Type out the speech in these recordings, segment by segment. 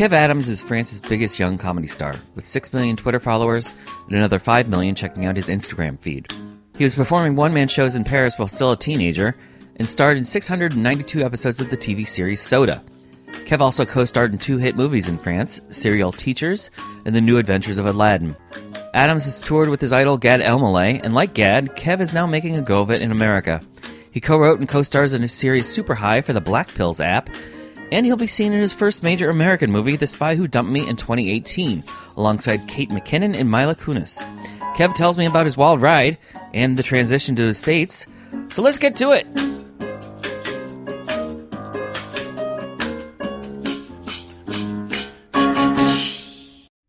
Kev Adams is France's biggest young comedy star, with 6 million Twitter followers and another 5 million checking out his Instagram feed. He was performing one man shows in Paris while still a teenager and starred in 692 episodes of the TV series Soda. Kev also co starred in two hit movies in France Serial Teachers and The New Adventures of Aladdin. Adams has toured with his idol Gad Elmaleh, and like Gad, Kev is now making a go of it in America. He co wrote and co stars in his series Super High for the Black Pills app, and he'll be seen in his first major American movie, The Spy Who Dumped Me, in 2018, alongside Kate McKinnon and Mila Kunis. Kev tells me about his wild ride and the transition to the States, so let's get to it!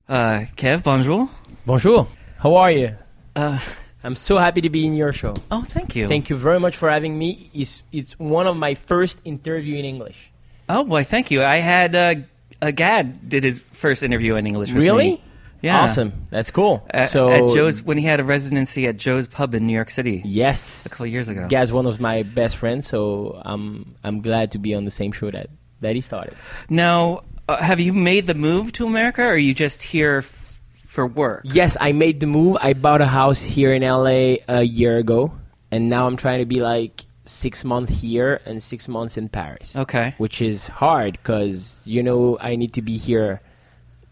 Uh, Kev, bonjour. Bonjour. How are you? Uh, I'm so happy to be in your show. oh, thank you. Thank you very much for having me. It's, it's one of my first interview in English. Oh boy, thank you. I had uh, uh, Gad did his first interview in English. With Really? me. Yeah. Awesome. That's cool. At, so at Joe's when he had a residency at Joe's Pub in New York City Yes. a couple years ago. Gad's one of my best friends, so I'm I'm glad to be on the same show that that he started. Now, uh, have you made the move to America, or are you just here f- for work? Yes, I made the move. I bought a house here in LA a year ago, and now I'm trying to be like six months here and six months in Paris. Okay. which is hard because you know I need to be here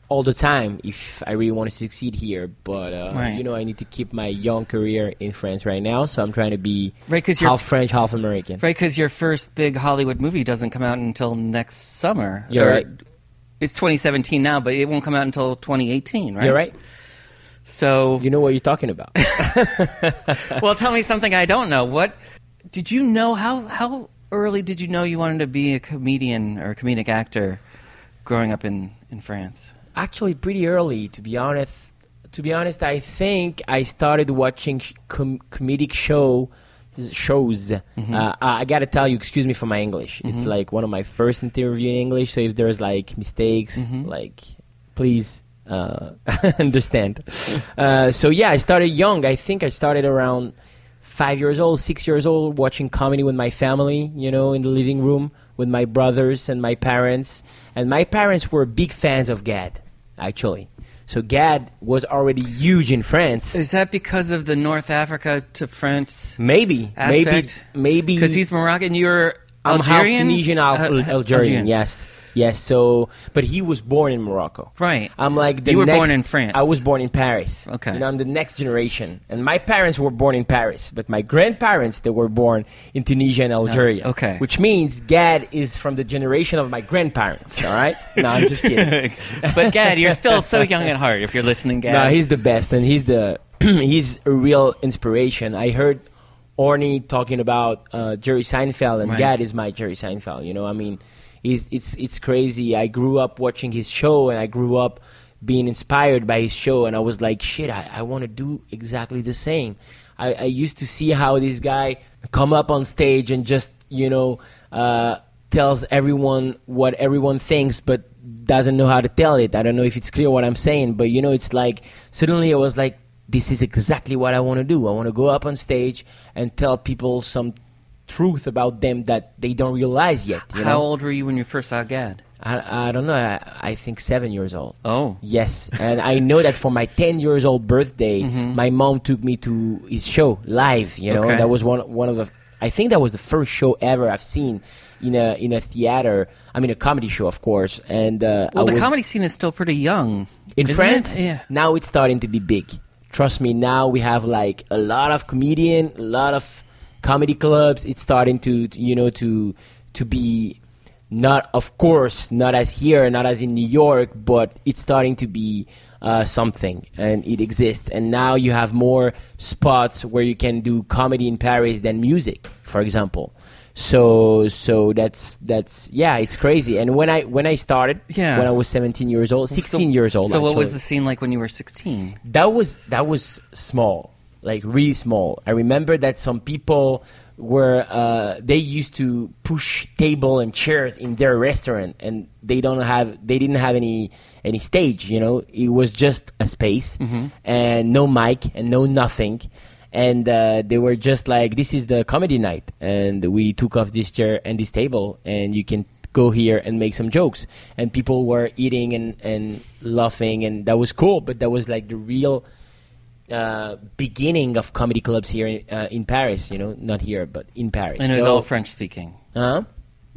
all the time if I really want to succeed here. But uh, Right. you know I need to keep my young career in France right now, so I'm trying to be Right, 'cause you're- half French, half American. Right, because your first big Hollywood movie doesn't come out until next summer. You're Or- right. It's 2017 now, but it won't come out until 2018, right? You're right. So, You know what you're talking about. well, tell me something I don't know. What did you know? How how early did you know you wanted to be a comedian or a comedic actor growing up in in France? Actually, pretty early, to be honest. To be honest, I think I started watching com- comedic show shows. Mm-hmm. Uh, I gotta tell you, excuse me for my English. It's like one of my first interview in English. So if there's like mistakes, Mm-hmm. like please uh, understand. uh, so yeah, I started young. I think I started around five years old, six years old, watching comedy with my family. You know, in the living room with my brothers and my parents. And my parents were big fans of Gad, actually. So Gad was already huge in France. Is that because of the North Africa to France Maybe, maybe, aspect? maybe Because he's Moroccan, you're I'm Algerian. half Tunisian, half Uh, Al- Algerian. Yes, yes. So, but he was born in Morocco. Right. I'm like the You were next- born in France. I was born in Paris. Okay. Know, I'm the next generation, and my parents were born in Paris, but my grandparents they were born in Tunisia and Algeria. Oh, okay. Which means Gad is from the generation of my grandparents. All right. no, I'm just kidding. but Gad, you're still so young at heart. If you're listening, Gad. No, he's the best, and he's the he's a real inspiration. I heard Orny talking about uh, Jerry Seinfeld, and Right. Gad is my Jerry Seinfeld. You know, I mean, he's it's it's crazy. I grew up watching his show, and I grew up being inspired by his show, and I was like, shit, I, I want to do exactly the same. I, I used to see how this guy come up on stage and just you know uh, tells everyone what everyone thinks, but doesn't know how to tell it. I don't know if it's clear what I'm saying, but you know, it's like suddenly I was like, this is exactly what I want to do. I want to go up on stage and tell people some truth about them that they don't realize yet. You How know? old were you when you first saw Gad? I, I don't know. I, I think seven years old. Oh. Yes, and I know that for my 10 years old birthday, Mm-hmm. my mom took me to his show live. You know, Okay. that was one one of the. I think that was the first show ever I've seen in a in a theater. I mean, a comedy show, of course. And uh, Well, I the was comedy scene is still pretty young. in France. it? Yeah. Now it's starting to be big. Trust me. Now we have like a lot of comedian, a lot of comedy clubs. It's starting to to, you know to to be not of course not as here not as in new york but it's starting to be uh, something and it exists and now you have more spots where you can do comedy in paris than music for example so so that's that's yeah it's crazy and when i when i started Yeah. when i was 17 years old 16 years old So, what was the scene like when you were 16? that was that was small like really small. I remember that some people were uh, they used to push table and chairs in their restaurant, and they don't have they didn't have any any stage. You know, it was just a space and no mic and no nothing. And uh, they were just like, "This is the comedy night," and we took off this chair and this table, and you can go here and make some jokes. And people were eating and and laughing, and that was cool. But that was like the real uh, beginning of comedy clubs here in, uh, in Paris. You know, not here, but in Paris. And it was So- all French speaking. Huh?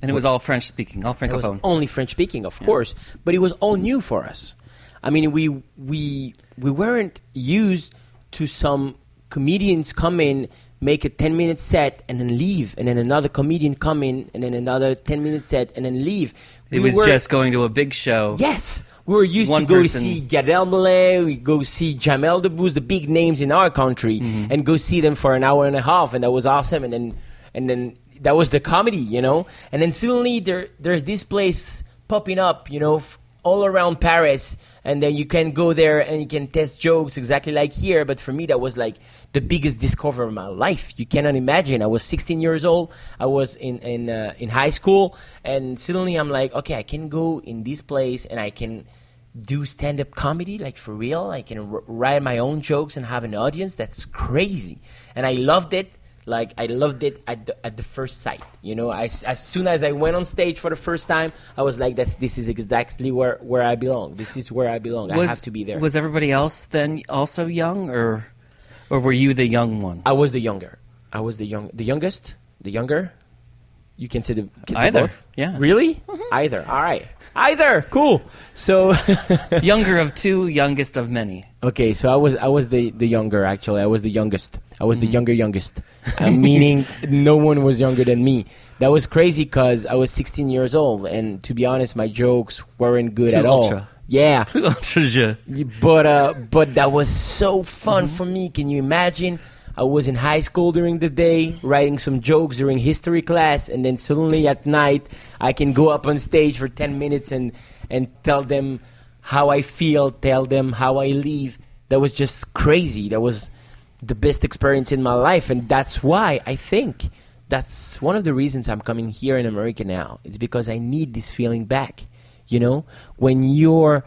And it was all French speaking, all It was francophone. only French speaking, of course, but it was all new for us. I mean, we we we weren't used to some comedians come in, make a ten minute set, and then leave, and then another comedian come in, and then another ten minute set, and then leave. It We was were- just going to a big show. Yes. We were used One to go person. see Gad Elmaleh, we go see Jamel Debbouze, the big names in our country, Mm-hmm. and go see them for an hour and a half, and that was awesome. And then, and then that was the comedy, you know. And then suddenly there, there's this place popping up, you know, f- all around Paris, and then you can go there and you can test jokes exactly like here. But for me, that was like the biggest discovery of my life. You cannot imagine. I was 16 years old. I was in in uh, in high school, and suddenly I'm like, okay, I can go in this place and I can do stand up comedy like for real. I can r- write my own jokes and have an audience. That's crazy, and I loved it. Like I loved it at the, at the first sight. You know, I, as soon as I went on stage for the first time, I was like, "That's this is exactly where where I belong. This is where I belong. I have to be there." Was everybody else then also young, or or were you the young one? I was the younger. I was the young, the youngest, the younger. You can say the can say Either, both? yeah. Really? Either. All right. Either. Cool. So. Younger of two, youngest of many. Okay, so I was I was the, the younger actually. I was the youngest. I was the younger youngest, uh, meaning no one was younger than me. That was crazy because I was 16 years old, and to be honest, my jokes weren't good Too at all. Yeah, Ultra but uh, but that was so fun for me. Can you imagine? I was in high school during the day, writing some jokes during history class, and then suddenly at night, I can go up on stage for ten minutes and and tell them how I feel, tell them how I live. That was just crazy. That was the best experience in my life, and that's why I think that's one of the reasons I'm coming here in America now. It's because I need this feeling back. You know, when you're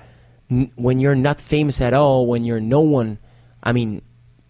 when you're not famous at all, when you're no one. I mean,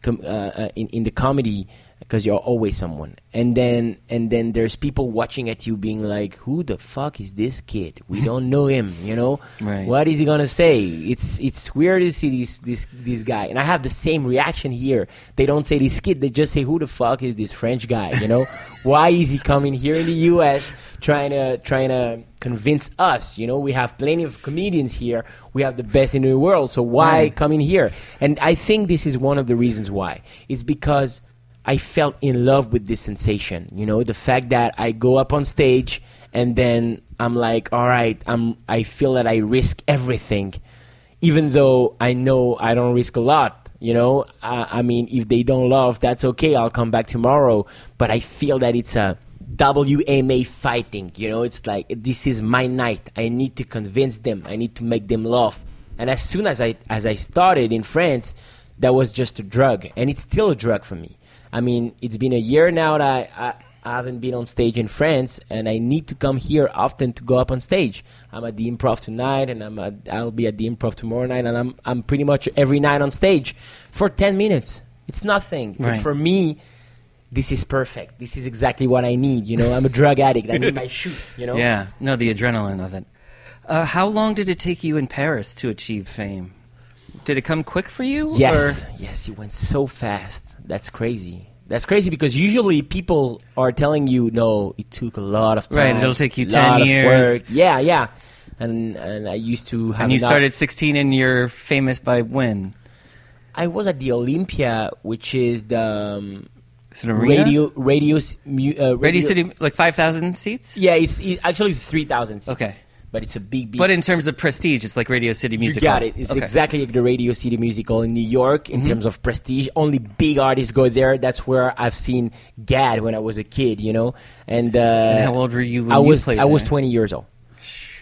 com- uh, uh, in in the comedy because you're always someone, and then and then there's people watching at you, being like, "Who the fuck is this kid? We don't know him." You know, Right. what is he gonna say? It's it's weird to see this this this guy, and I have the same reaction here. They don't say this kid; they just say, "Who the fuck is this French guy?" You know, why is he coming here in the U.S. trying to trying to convince us? You know, we have plenty of comedians here. We have the best in the world, so why Right. come in here? And I think this is one of the reasons why. It's because I felt in love with this sensation. You know, the fact that I go up on stage and then I'm like, all right, I'm. I feel that I risk everything, even though I know I don't risk a lot. You know, I, I mean, if they don't love, that's okay. I'll come back tomorrow. But I feel that it's a MMA fighting. You know, it's like this is my night. I need to convince them. I need to make them laugh. And as soon as I as I started in France, that was just a drug, and it's still a drug for me. I mean, it's been a year now that I, I, I haven't been on stage in France, and I need to come here often to go up on stage. I'm at the Improv tonight, and I'm at, I'll be at the Improv tomorrow night, and I'm I'm pretty much every night on stage for ten minutes. It's nothing, but for me, this is perfect. This is exactly what I need. You know, I'm a drug addict. I need my shoot. You know. Yeah, no, the adrenaline of it. Uh, how long did it take you in Paris to achieve fame? Did it come quick for you? Yes, or- yes, it went so fast. That's crazy. That's crazy because usually people are telling you, no, it took a lot of time. Right, it'll take you 10 years. Yeah, yeah. And and I used to have. And you started 16 and you're famous by when? I was at the Olympia, which is the um, Is an arena? radio radio uh, Radio City, like 5,000 seats? Yeah, it's it, actually three thousand seats. Okay. But it's a big, big. But in terms of prestige, it's like Radio City You Music got Hall. it. It's Okay. exactly like the Radio City Music Hall in New York Mm-hmm. in terms of prestige. Only big artists go there. That's where I've seen Gad when I was a kid, you know. And, uh, And how old were you when I you was played I was 20 years old.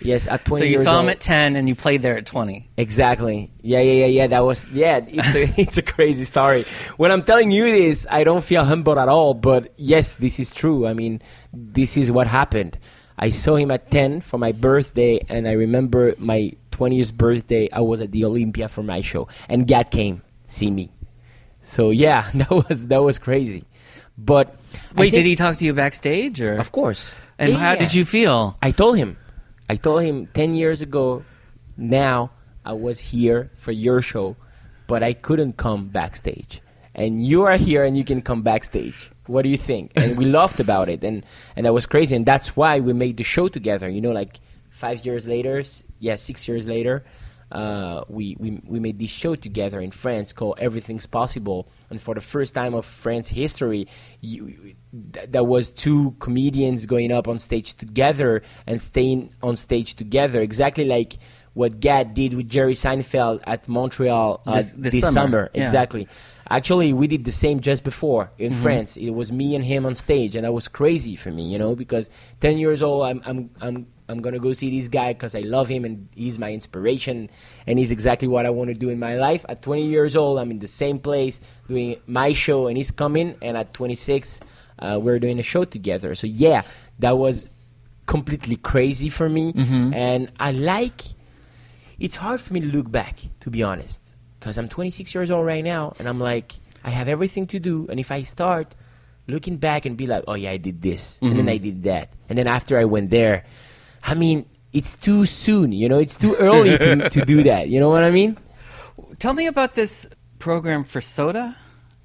Yes, at 20 So you saw old. him at 10 and you played there at 20. Exactly. Yeah, yeah, yeah, yeah. That was yeah. It's a it's a crazy story. When I'm telling you this, I don't feel humble at all. But yes, this is true. I mean, this is what happened. I saw him at 10 for my birthday, and I remember my 20th birthday. I was at the Olympia for my show, and Gad came see me. So yeah, that was that was crazy. But Wait, think- did he talk to you backstage or? Of course. And Yeah, how yeah. did you feel? I told him. I told him 10 years ago, now I was here for your show, but I couldn't come backstage. And you are here and you can come backstage. What do you think? And we laughed about it. And, and that was crazy. And that's why we made the show together. You know, like five years later, yeah, six years later, uh, we, we, we made this show together in France called Everything's Possible. And for the first time of France history, you, th- there was two comedians going up on stage together and staying on stage together, exactly like what Gad did with Jerry Seinfeld at Montreal uh, This- this summer, yeah. Exactly. Actually, we did the same just before in Mm-hmm. France. It was me and him on stage, and that was crazy for me, you know, because ten years old, I'm I'm I'm I'm gonna go see this guy because I love him and he's my inspiration, and he's exactly what I want to do in my life. At 20 years old, I'm in the same place doing my show, and he's coming. And at 26, uh, we're doing a show together. So yeah, that was completely crazy for me, Mm-hmm. and I like it's hard for me to look back, to be honest, because I'm 26 years old right now, and I'm like, I have everything to do, and if I start looking back and be like, oh yeah, I did this, and then I mm-hmm. did that, and then after I went there, I mean, it's too soon, you know, it's too early to to do that. You know what I mean? Tell me about this program for soda.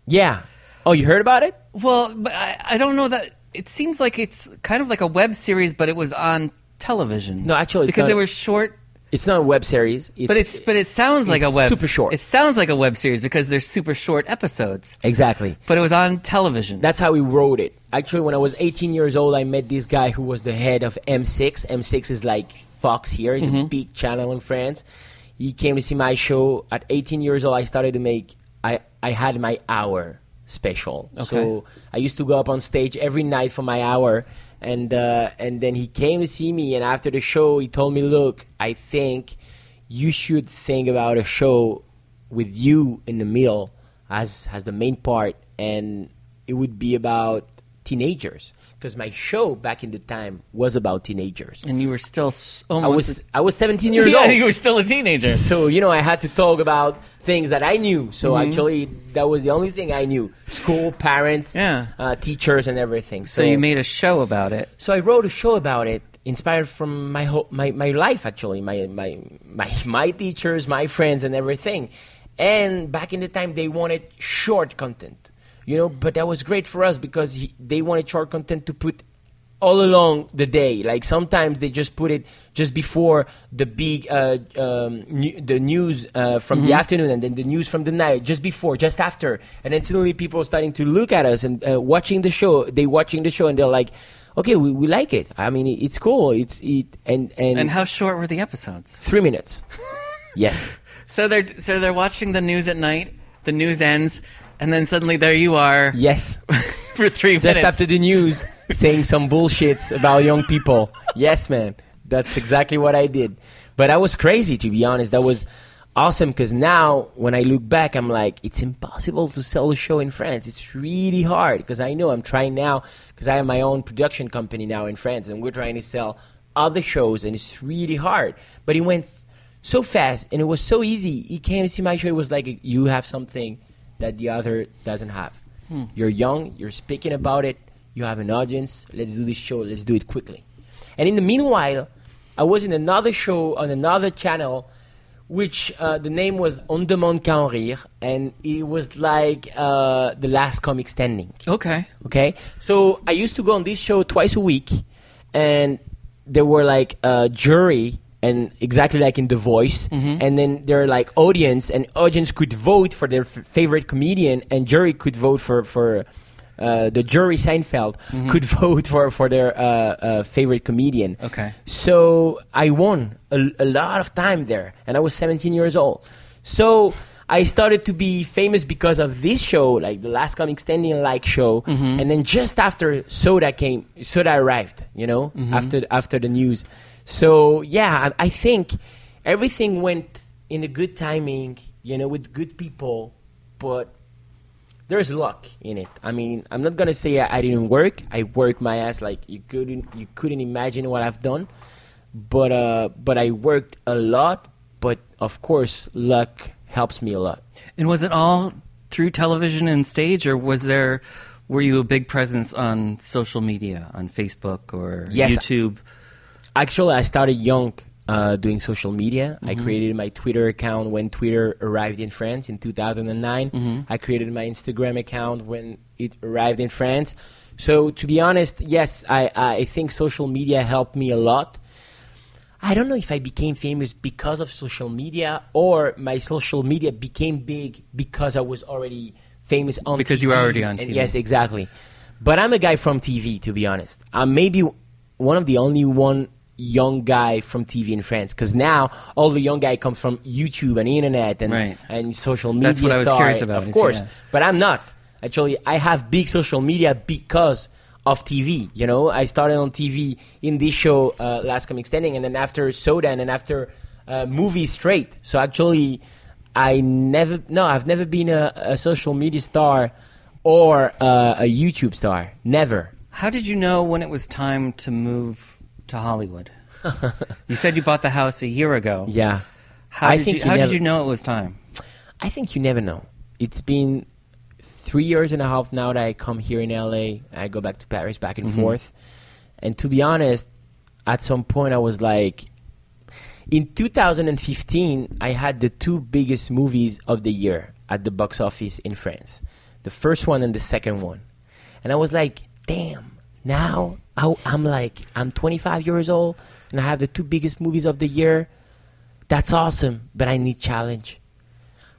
Yeah. Oh, you heard about it? Well, but I, I don't know that. It seems like it's kind of like a web series, but it was on television. No, actually, it's because not- they were short. It's not a web series. It's, But it's but it sounds like a web super short. It sounds like a web series because they're super short episodes. exactly. But it was on television. That's how we wrote it. Actually, when I was 18 years old, I met this guy who was the head of M6. M6 is like Fox here. It's a mm-hmm. big channel in France. He came to see my show. At 18 years old, I started to make. I I had my hour special. Okay. So I used to go up on stage every night for my hour, and uh, and then he came to see me. And after the show, he told me, "Look, I think you should think about a show with you in the middle as as the main part, and it would be about teenagers." Because my show back in the time was about teenagers. and you were still s- I almost. was I was 17 years yeah, old. you were still a teenager. So, you know, I had to talk about things that I knew. So, Mm-hmm. actually, that was the only thing I knew school, parents, Yeah. uh, teachers, and everything. So you made a show about it. so I wrote a show about it, inspired from my whole, my, my life actually, my, my my my teachers, my friends, and everything. And back in the time, they wanted short content, you know. But that was great for us because he, they wanted short content to put all along the day. Like sometimes they just put it just before the big uh, um, new, the news uh, from the afternoon, and then the news from the night, just before, just after, and then suddenly people are starting to look at us and uh, watching the show. They watching the show and they're like, "Okay, we, we like it. I mean, it, it's cool. It's it and and, And how short were the episodes? three minutes. yes, So they're so they're watching the news at night. The news ends, and then suddenly there you are yes. for three just minutes. Just after the news saying some bullshits about young people. Yes, man. That's exactly what I did. But I was crazy, to be honest. That was awesome because now when I look back, I'm like, it's impossible to sell a show in France. It's really hard because I know I'm trying now because I have my own production company now in France and we're trying to sell other shows and it's really hard. But it went so fast and it was so easy. He came to see my show. It was like, you have something that the other doesn't have. Hmm. You're young, you're speaking about it, you have an audience, let's do this show, let's do it quickly. And in the meanwhile, I was in another show on another channel, which uh, the name was On demande qu'à en rire, and it was like uh, the last comic standing. okay. Okay, so I used to go on this show twice a week, and there were like a jury, and exactly like in The Voice, and then there are like audience, and audience could vote for their f- favorite comedian, and jury could vote for for. Uh, the jury Seinfeld could vote for for their uh, uh, favorite comedian. Okay. So I won a, a lot of time there, and I was 17 years old. So I started to be famous because of this show, like the Last Comic Standing like show. And then just after Soda came, Soda arrived, you know, after after the news. So yeah, I, I think everything went in a good timing, you know, with good people, but there's luck in it. I mean, I'm not gonna say I, I didn't work. I worked my ass like you couldn't you couldn't imagine what I've done, but uh, but I worked a lot. But of course, luck helps me a lot. And was it all through television and stage, or was there were you a big presence on social media, on Facebook or Yes. YouTube? Actually, I started young uh, doing social media. I created my Twitter account when Twitter arrived in France in 2009. I created my Instagram account when it arrived in France. So, to be honest, yes, I, I think social media helped me a lot. I don't know if I became famous because of social media or my social media became big because I was already famous on Because you were already on And TV. Yes, exactly. But I'm a guy from TV, to be honest. I'm maybe one of the only one young guy from TV in France because now all the young guy comes from YouTube and internet and Right. and social media. That's what I was star, curious about, of course. yeah. But I'm not. Actually, I have big social media because of TV. You know, I started on TV in this show, uh, Last Comic Standing, and then after Soda, and then after uh, Movie Straight. So actually, I never, no, I've never been a, a social media star or uh, a YouTube star. Never. How did you know when it was time to move to Hollywood? you said you bought the house a year ago. Yeah. How, I did, think you, you how never- did you know it was time? I think you never know. It's been three years and a half now that I come here in LA. I go back to Paris, back and mm-hmm. forth. And to be honest, at some point I was like, in 2015, I had the two biggest movies of the year at the box office in France. The first one and the second one. And I was like, damn, now I, I'm like, I'm 25 years old and I have the two biggest movies of the year. That's awesome, but I need challenge.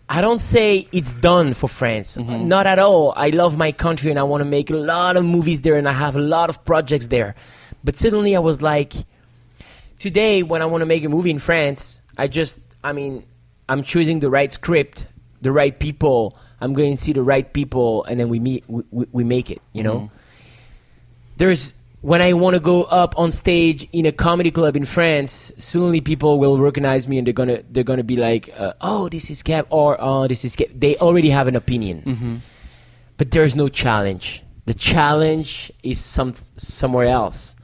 I don't say it's done for France. Mm-hmm. Not at all. I love my country and I want to make a lot of movies there and I have a lot of projects there. But suddenly I was like, today when I want to make a movie in France, I just, I mean, I'm choosing the right script, the right people. I'm going to see the right people and then we meet, we, we, we make it, you know? Mm-hmm. There's when I want to go up on stage in a comedy club in France, suddenly people will recognize me and they're gonna they're gonna be like, uh, "Oh, this is Kev," or "Oh, this is Kev." They already have an opinion, but there's no challenge. The challenge is some somewhere else.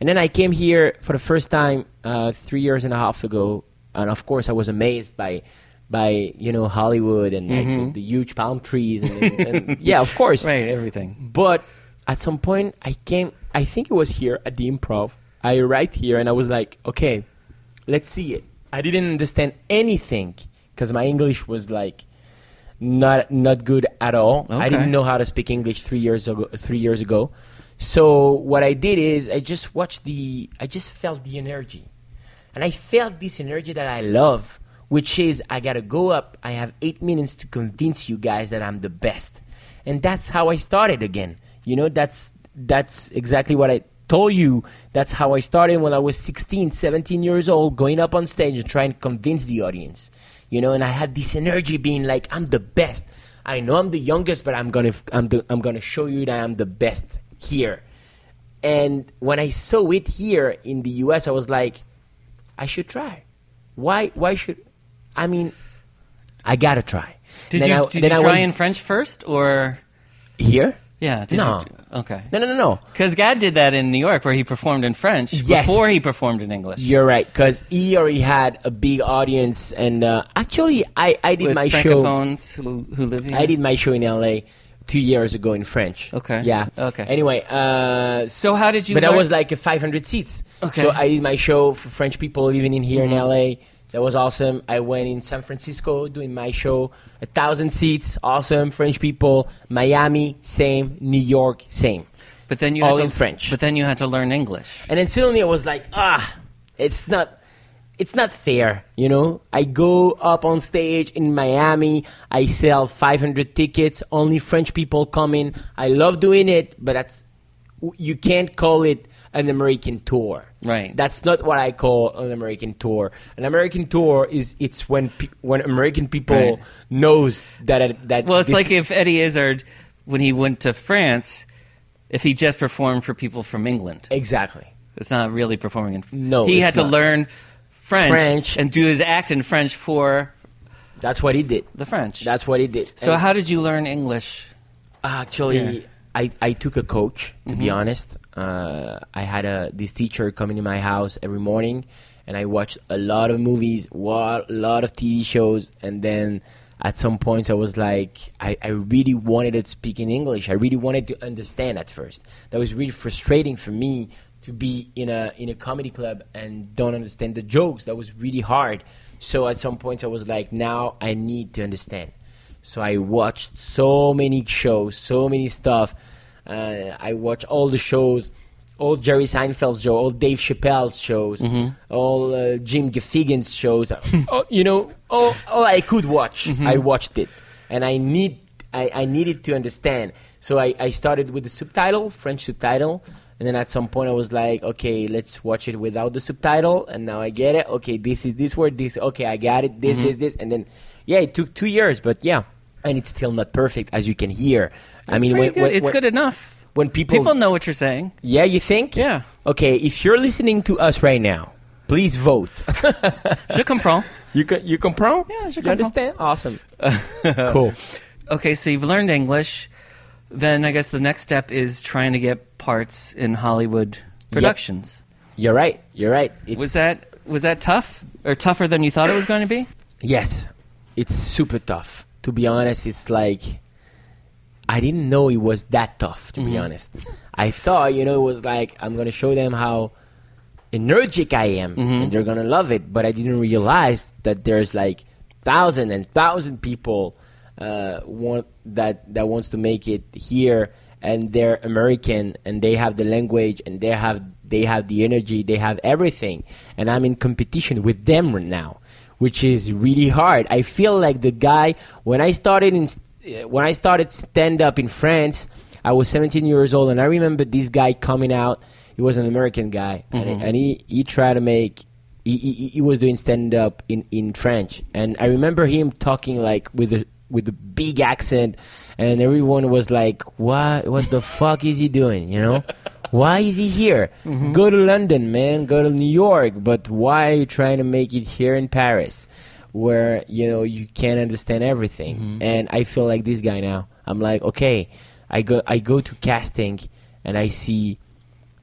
And then I came here for the first time uh, three years and a half ago, and of course I was amazed by by you know Hollywood and like, the, the huge palm trees and, and, and yeah, of course, Right, everything. but at some point, I came. I think it was here at the improv. I arrived here and I was like, okay, let's see it. I didn't understand anything because my English was like not not good at all. Okay. I didn't know how to speak English three years ago. Three years ago. So what I did is I just watched the. I just felt the energy, and I felt this energy that I love, which is I gotta go up. I have eight minutes to convince you guys that I'm the best, and that's how I started again. You know, that's that's exactly what I told you. That's how I started when I was 16, 17 years old, going up on stage and trying to convince the audience. You know, and I had this energy, being like, I'm the best. I know I'm the youngest, but I'm gonna I'm the, I'm gonna show you that I'm the best here. And when I saw it here in the US, I was like, I should try. Why? Why should? I mean, I gotta try. Did Then you I- did you I try went- in French first or here? Yeah? Did No. You, okay. No, no, no, no. Because Gad did that in New York, where he performed in French Yes. before he performed in English. You're right, because he already had a big audience, and uh, actually, I, I did with my show. francophones who who live here. I did my show in LA two years ago in French. Okay. Yeah. Okay. Anyway, uh, So how did you But that learn- was like a 500 seats. Okay. Mm-hmm. So I did my show for French people living in here in LA. That was awesome. I went in San Francisco doing my show, a thousand seats, awesome. French people. Miami, same. New York, same. But then you all had to, in French. But then you had to learn English. And then suddenly I was like, ah, it's not, it's not fair, you know. I go up on stage in Miami, I sell 500 tickets, only French people come in. I love doing it, but that's, you can't call it an American tour. Right. That's not what I call an American tour. An American tour is it's when pe- when American people Right. knows that it, that. Well, it's this- like if Eddie Izzard, when he went to France, if he just performed for people from England. exactly. It's not really performing in. No, he had to not. learn French, French. and do his act in French for That's what he did. the French. That's what he did. so And how did you learn English? actually, Yeah. I, I took a coach. To Mm-hmm. be honest, uh, I had a this teacher coming to my house every morning, and I watched a lot of movies, a lot of TV shows, and then at some points I was like, I, I really wanted to speak in English. I really wanted to understand at first. That was really frustrating for me to be in a in a comedy club and don't understand the jokes. That was really hard. So at some points I was like, now I need to understand. So I watched so many shows, so many stuff. Uh, I watch all the shows, all Jerry Seinfeld's show, all Dave Chappelle's shows, all uh, Jim Gaffigan's shows. oh, you know, all, all I could watch, I watched it, and I need, I, I needed to understand. So I, I started with the subtitle, French subtitle, and then at some point I was like, okay, let's watch it without the subtitle, and now I get it. Okay, this is this word, this. Okay, I got it. This, this, this, and then yeah, it took two years, but yeah, and it's still not perfect as you can hear. I mean, when, good. when- it's when- good enough. when people, People know what you're saying. yeah, you think? Yeah. Okay, if you're listening to us right now, please vote. Je comprends. you can you comprend? Yeah, je you comprends. understand? Awesome. cool. Okay, so you've learned English. Then I guess the next step is trying to get parts in Hollywood productions. You're right. You're right. It's, Was that was that tough or tougher than you thought it was going to be? Yes, it's super tough. To be honest, it's like I didn't know it was that tough. To be honest, I thought you know it was like I'm gonna show them how energetic I am, and they're gonna love it. But I didn't realize that there's like thousand and thousand people uh, want that that wants to make it here, and they're American, and they have the language, and they have they have the energy, they have everything, and I'm in competition with them right now which is really hard. I feel like the guy when I started in uh, when I started stand up in France, I was 17 years old, and I remember this guy coming out. He was an American guy, and, and he he tried to make. He, he, he was doing stand up in, in French, and I remember him talking like with a with a big accent, and everyone was like, "What? What the fuck is he doing?" You know, why is he here? Mm-hmm. Go to London, man. Go to New York. But why are you trying to make it here in Paris, where you know you can't understand everything? Mm-hmm. And I feel like this guy now. I'm like, okay, I go I go to casting, and I see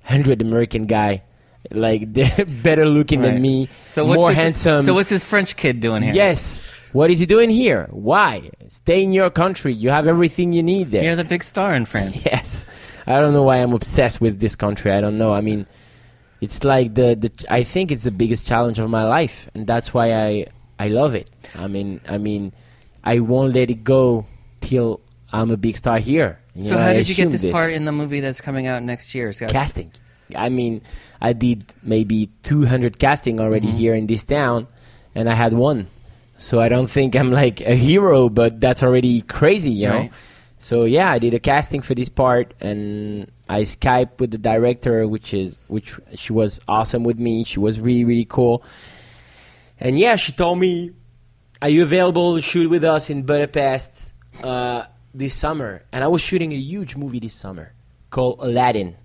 hundred American guy, like they're better looking Right. than me, So what's more this, handsome. So what's this French kid doing here? Yes. What is he doing here? Why? Stay in your country. You have everything you need there. You're the big star in France. Yes. I don't know why I'm obsessed with this country. I don't know. I mean, it's like the, the I think it's the biggest challenge of my life and that's why I I love it. I mean, I mean, I won't let it go till I'm a big star here. You So know, how I did you get assume this, part in the movie that's coming out next year? It's casting. I mean, I did maybe 200 casting already Mm-hmm. here in this town, and I had one. So I don't think I'm like a hero, but that's already crazy, you know. So yeah, I did a casting for this part, and I Skype with the director, which is which she was awesome with me. She was really really cool, and yeah, she told me, "Are you available to shoot with us in Budapest uh, this summer?" And I was shooting a huge movie this summer called Aladdin,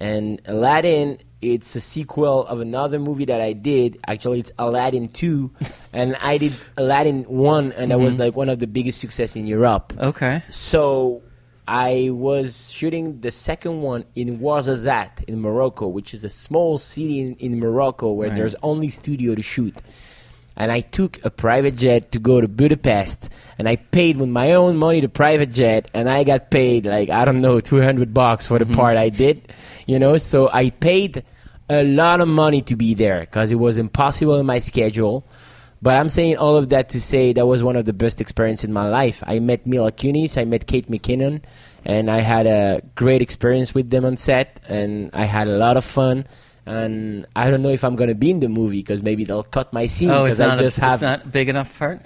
and Aladdin it's a sequel of another movie that I did. Actually, it's Aladdin two, and I did Aladdin one, and that was mm-hmm. like one of the biggest success in Europe. Okay. So I was shooting the second one in Ouarzazate in Morocco, which is a small city in, in Morocco where Right. there's only studio to shoot. And I took a private jet to go to Budapest, and I paid with my own money the private jet, and I got paid like I don't know 200 bucks for the mm-hmm. part I did, you know. So I paid a lot of money to be there because it was impossible in my schedule. But I'm saying all of that to say that was one of the best experiences in my life. I met Mila Kunis, I met Kate McKinnon, and I had a great experience with them on set, and I had a lot of fun. And I don't know if I'm gonna be in the movie because maybe they'll cut my scene Oh, because it's I just a, have it's not big enough part?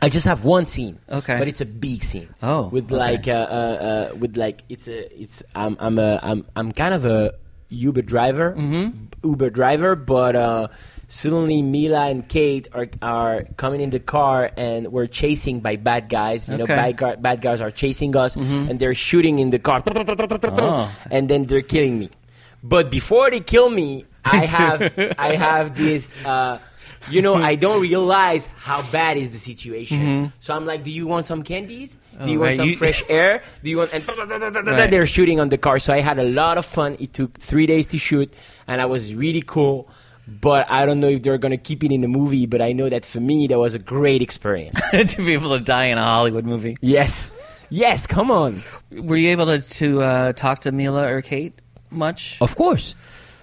I just have one scene. Okay. but it's a big scene. Oh, with okay. like uh, uh, uh, with like it's a it's I'm I'm a I'm I'm kind of a Uber driver, Mm-hmm. Uber driver, but uh, suddenly Mila and Kate are are coming in the car and we're chasing by bad guys. You know, bad guy, bad guys are chasing us and they're shooting in the car, Oh. and then they're killing me. But before they kill me, I have I have this. Uh, you know, I don't realize how bad is the situation. So I'm like, "Do you want some candies? Do you want right, some you- fresh air? Do you want?" And Right. they're shooting on the car. So I had a lot of fun. It took three days to shoot, and I was really cool. But I don't know if they're gonna keep it in the movie. But I know that for me, that was a great experience. to be able to die in a Hollywood movie. yes, yes, come on. Were you able to, to uh, talk to Mila or Kate much? Of course.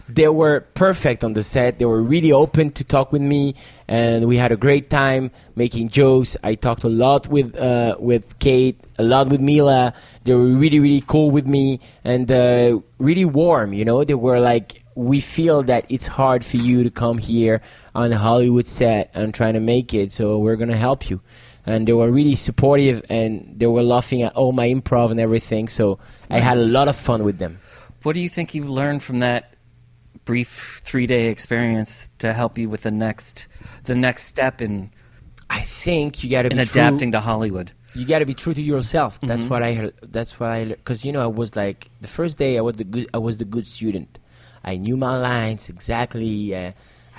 They were perfect on the set. They were really open to talk with me, and we had a great time making jokes. I talked a lot with uh, with Kate, a lot with Mila. They were really, really cool with me, and uh, really warm. You know, they were like, "We feel that it's hard for you to come here on a Hollywood set and trying to make it, so we're gonna help you." And they were really supportive, and they were laughing at all my improv and everything. So I had a lot of fun with them. What do you think you've learned from that brief three day experience to help you with the next the next step in I think you got to in be adapting True, to Hollywood? you got to be true to yourself. That's Mhm. what I. heard- That's what I. Because you know, I was like the first day. I was the good. I was the good student. I knew my lines exactly. Uh,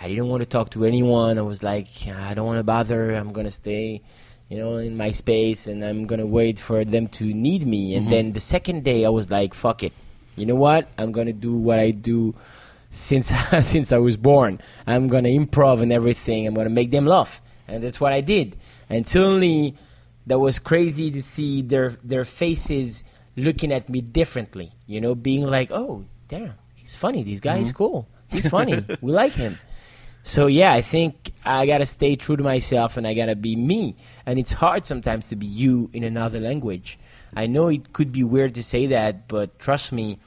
I didn't want to talk to anyone. I was like, I don't want to bother. I'm gonna stay, you know, in my space, and I'm gonna wait for them to need me. And Mhm. then the second day, I was like, fuck it. You know what? I'm gonna do what I do since since I was born. I'm gonna improv and everything. I'm gonna make them laugh, and that's what I did. And suddenly, that was crazy to see their their faces looking at me differently. You know, being like, "Oh, damn, he's funny. This guy is mm-hmm. cool. He's funny. we like him." So yeah, I think I gotta stay true to myself, and I gotta be me. And it's hard sometimes to be you in another language. I know it could be weird to say that, but trust me,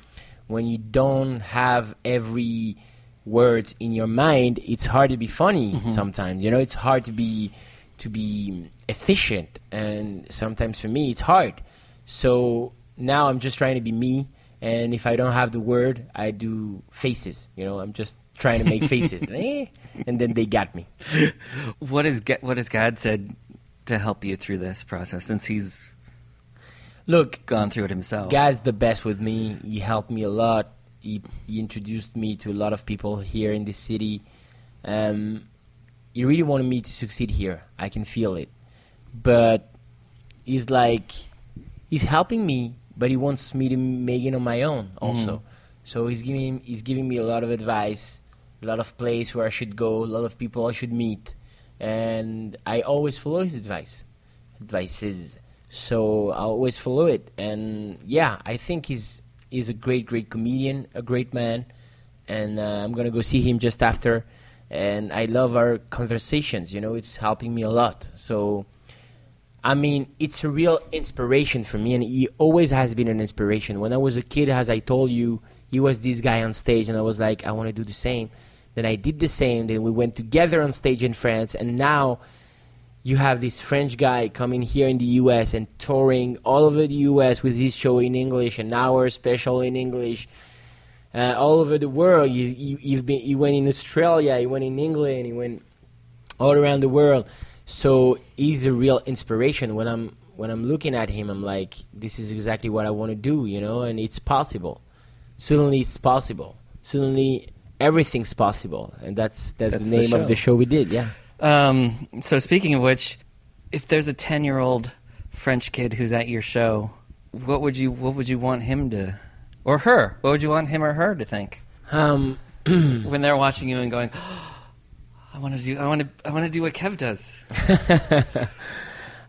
when you don't have every word in your mind, it's hard to be funny sometimes. You know, it's hard to be to be efficient, and sometimes for me, it's hard. So now I'm just trying to be me, and if I don't have the word, I do faces. You know, I'm just trying to make faces, Eh, and then they got me. What is what has Gad said to help you through this process since he's Look, gone through it himself? Gad's the best with me. He helped me a lot. He, he introduced me to a lot of people here in the city. Um, he really wanted me to succeed here. I can feel it. But he's like, he's helping me, but he wants me to make it on my own also. Mhm. So he's giving he's giving me a lot of advice, a lot of place where I should go, a lot of people I should meet, and I always follow his advice. Advices. So I always follow it, and yeah, I think he's he's a great, great comedian, a great man, and uh, I'm gonna go see him just after. And I love our conversations. You know, it's helping me a lot. So, I mean, it's a real inspiration for me, and he always has been an inspiration. When I was a kid, as I told you, he was this guy on stage, and I was like, I want to do the same. Then I did the same. Then we went together on stage in France, and now you have this French guy coming here in the U.S. and touring all over the U.S. with his show in English, an hour special in English, uh, all over the world. You, you, you've been, he went in Australia, he went in England, he went all around the world. So he's a real inspiration. When I'm when I'm looking at him, I'm like, this is exactly what I want to do, you know, and it's possible. Suddenly, it's possible. Suddenly, everything's possible, and that's that's, That's the the name show. of the show we did. Yeah. Um, so speaking of which, if there's a ten year old French kid who's at your show, what would you what would you want him to, or her? What would you want him or her to think Um, when they're watching you and going, "I want to do I want to I want to do what Kev does."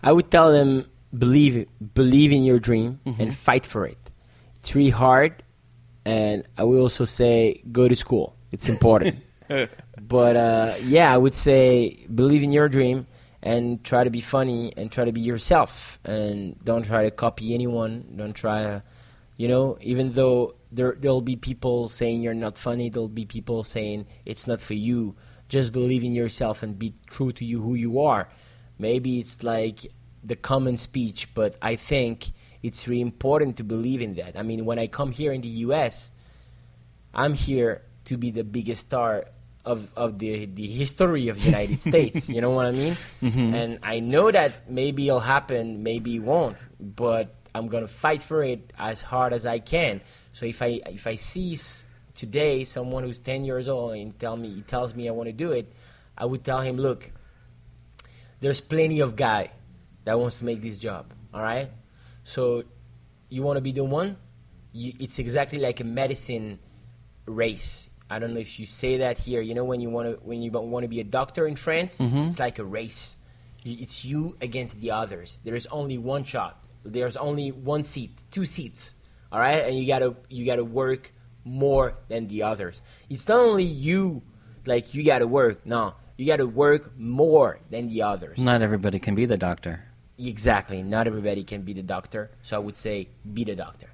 I would tell them believe believe in your dream Mhm. and fight for it. It's really hard, and I will also say go to school. It's important. but uh, yeah, I would say believe in your dream and try to be funny and try to be yourself and don't try to copy anyone. Don't try to, you know, even though there there'll be people saying you're not funny, there'll be people saying it's not for you. Just believe in yourself and be true to you who you are. Maybe it's like the common speech, but I think it's really important to believe in that. I mean, when I come here in the US, I'm here to be the biggest star of, of the, the history of the United States. You know what I mean? Mhm. And I know that maybe it'll happen, maybe it won't, but I'm gonna fight for it as hard as I can. So if I if I cease today someone who's 10 years old and tell me he tells me I want to do it, I would tell him, look, there's plenty of guy that wants to make this job. All right, so you want to be the one. You, it's exactly like a medicine race. I don't know if you say that here. You know when you want to when you want to be a doctor in France, mm-hmm. it's like a race. It's you against the others. There is only one shot. There's only one seat, two seats. All right, and you gotta you gotta work more than the others. It's not only you, like you gotta work. No, you gotta work more than the others. Not everybody can be the doctor. Exactly. Not everybody can be the doctor. So I would say be the doctor.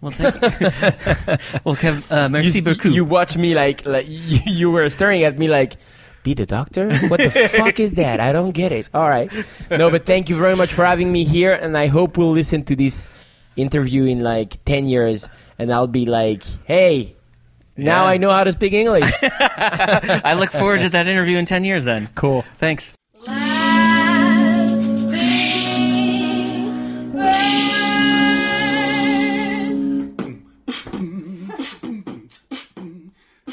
Well, thank you. well, Kev, uh, merci you, beaucoup. You watch me like like you, were staring at me like. Be the doctor? What the fuck is that? I don't get it. All right. No, but thank you very much for having me here, and I hope we'll listen to this interview in like ten years, and I'll be like, "Hey, now Yeah. I know how to speak English." I look forward to that interview in 10 years then. cool. Thanks.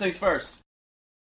things first.